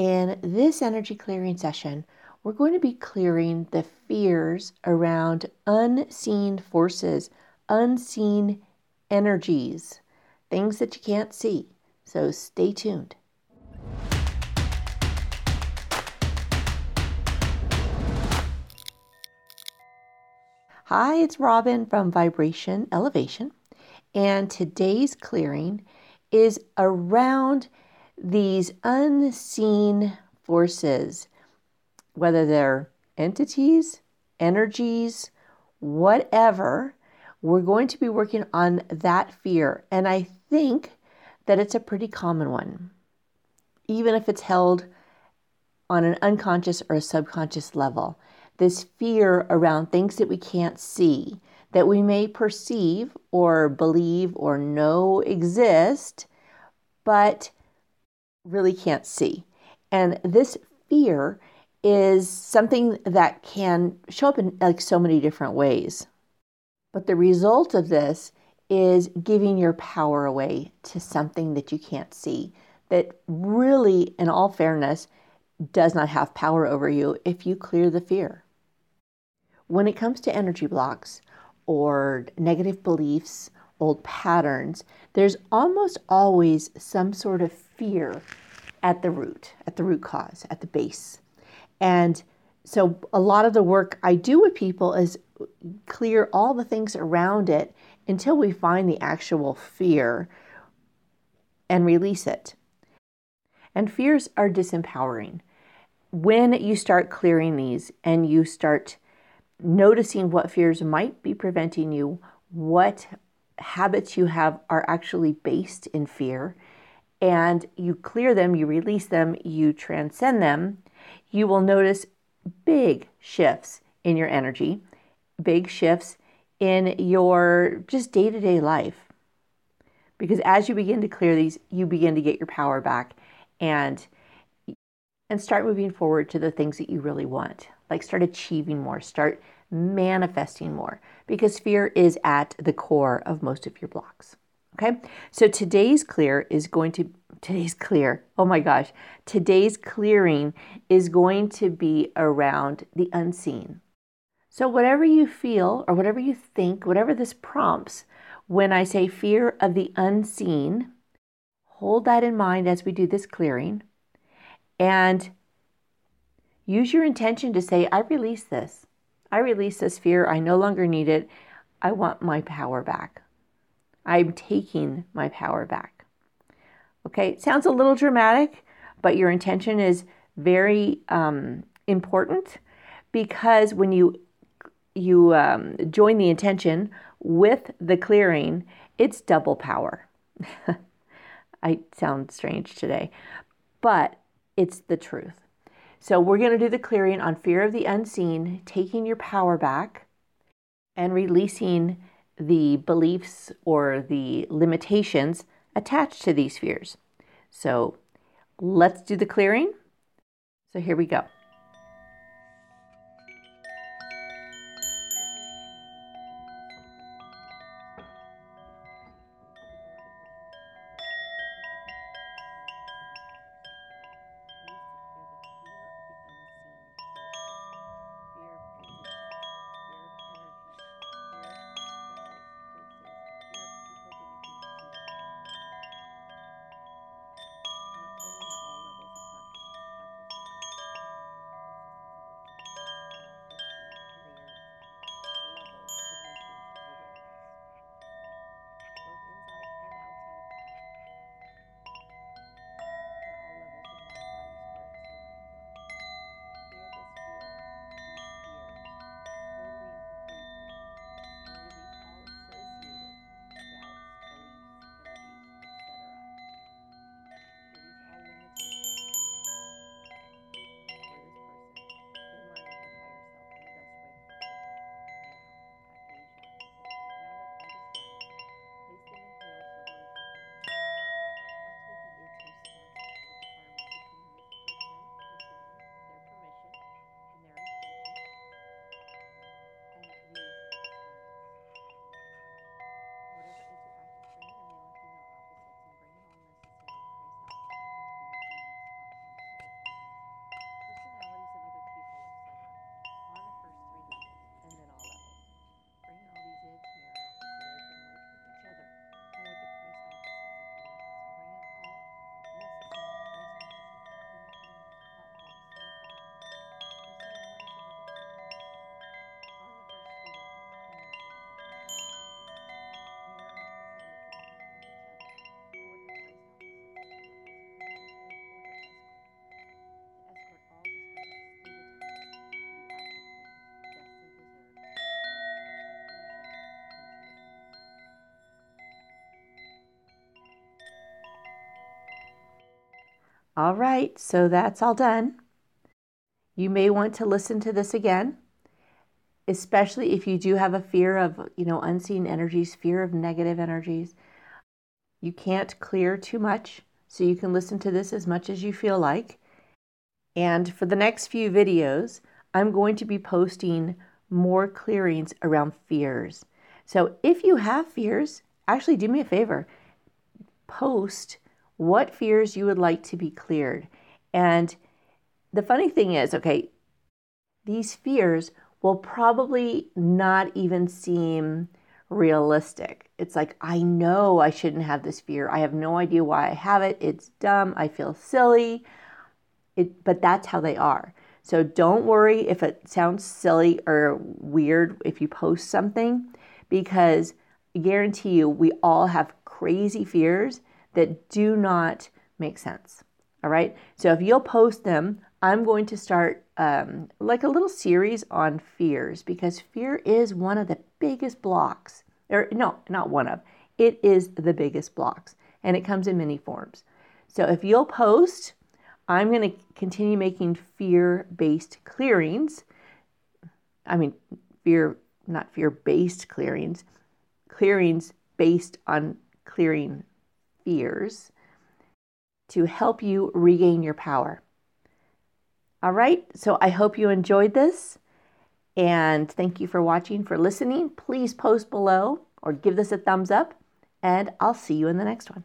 In this energy clearing session, we're going to be clearing the fears around unseen forces, unseen energies, things that you can't see. So stay tuned. Hi, it's Robin from Vibration Elevation, and today's clearing is around these unseen forces, whether they're entities, energies, whatever. We're going to be working on that fear, and I think that it's a pretty common one, even if it's held on an unconscious or a subconscious level this fear around things that we can't see, that we may perceive or believe or know exist, but really can't see. And this fear is something that can show up in like so many different ways. But the result of this is giving your power away to something that you can't see, that really, in all fairness, does not have power over you if you clear the fear. When it comes to energy blocks or negative beliefs, old patterns, there's almost always some sort of fear at the root, at the root cause, at the base. And so a lot of the work I do with people is clear all the things around it until we find the actual fear and release it. And fears are disempowering. When you start clearing these and you start noticing what fears might be preventing you, what habits you have are actually based in fear, and you clear them, you release them, you transcend them, you will notice big shifts in your energy, big shifts in your just day to day life. Because as you begin to clear these, you begin to get your power back and and start moving forward to the things that you really want. Like start achieving more, start manifesting more because fear is at the core of most of your blocks. Okay, so today's clear is going to, today's clear, oh my gosh, today's clearing is going to be around the unseen. So, whatever you feel or whatever you think, whatever this prompts, when I say fear of the unseen, hold that in mind as we do this clearing and use your intention to say, I release this. I release this fear. I no longer need it. I want my power back. I'm taking my power back. Okay, sounds a little dramatic, but your intention is very um, important because when you you um, join the intention with the clearing, it's double power. I sound strange today, but it's the truth. So we're going to do the clearing on fear of the unseen, taking your power back and releasing the beliefs or the limitations attached to these fears. So let's do the clearing. So here we go. All right, so that's all done. You may want to listen to this again, especially if you do have a fear of, you know, unseen energies, fear of negative energies. You can't clear too much, so you can listen to this as much as you feel like. And for the next few videos, I'm going to be posting more clearings around fears. So if you have fears, actually do me a favor, post what fears you would like to be cleared. And the funny thing is, okay, these fears will probably not even seem realistic. It's like, I know I shouldn't have this fear. I have no idea why I have it. It's dumb. I feel silly. It, but that's how they are. So don't worry if it sounds silly or weird if you post something, because I guarantee you we all have crazy fears that do not make sense. All right. So if you'll post them, I'm going to start um, like a little series on fears because fear is one of the biggest blocks. Or no, not one of. It is the biggest blocks, and it comes in many forms. So if you'll post, I'm going to continue making fear-based clearings. I mean, fear, not fear-based clearings, clearings based on clearing fears to help you regain your power. All right, so I hope you enjoyed this and thank you for watching, for listening. Please post below or give this a thumbs up, and I'll see you in the next one.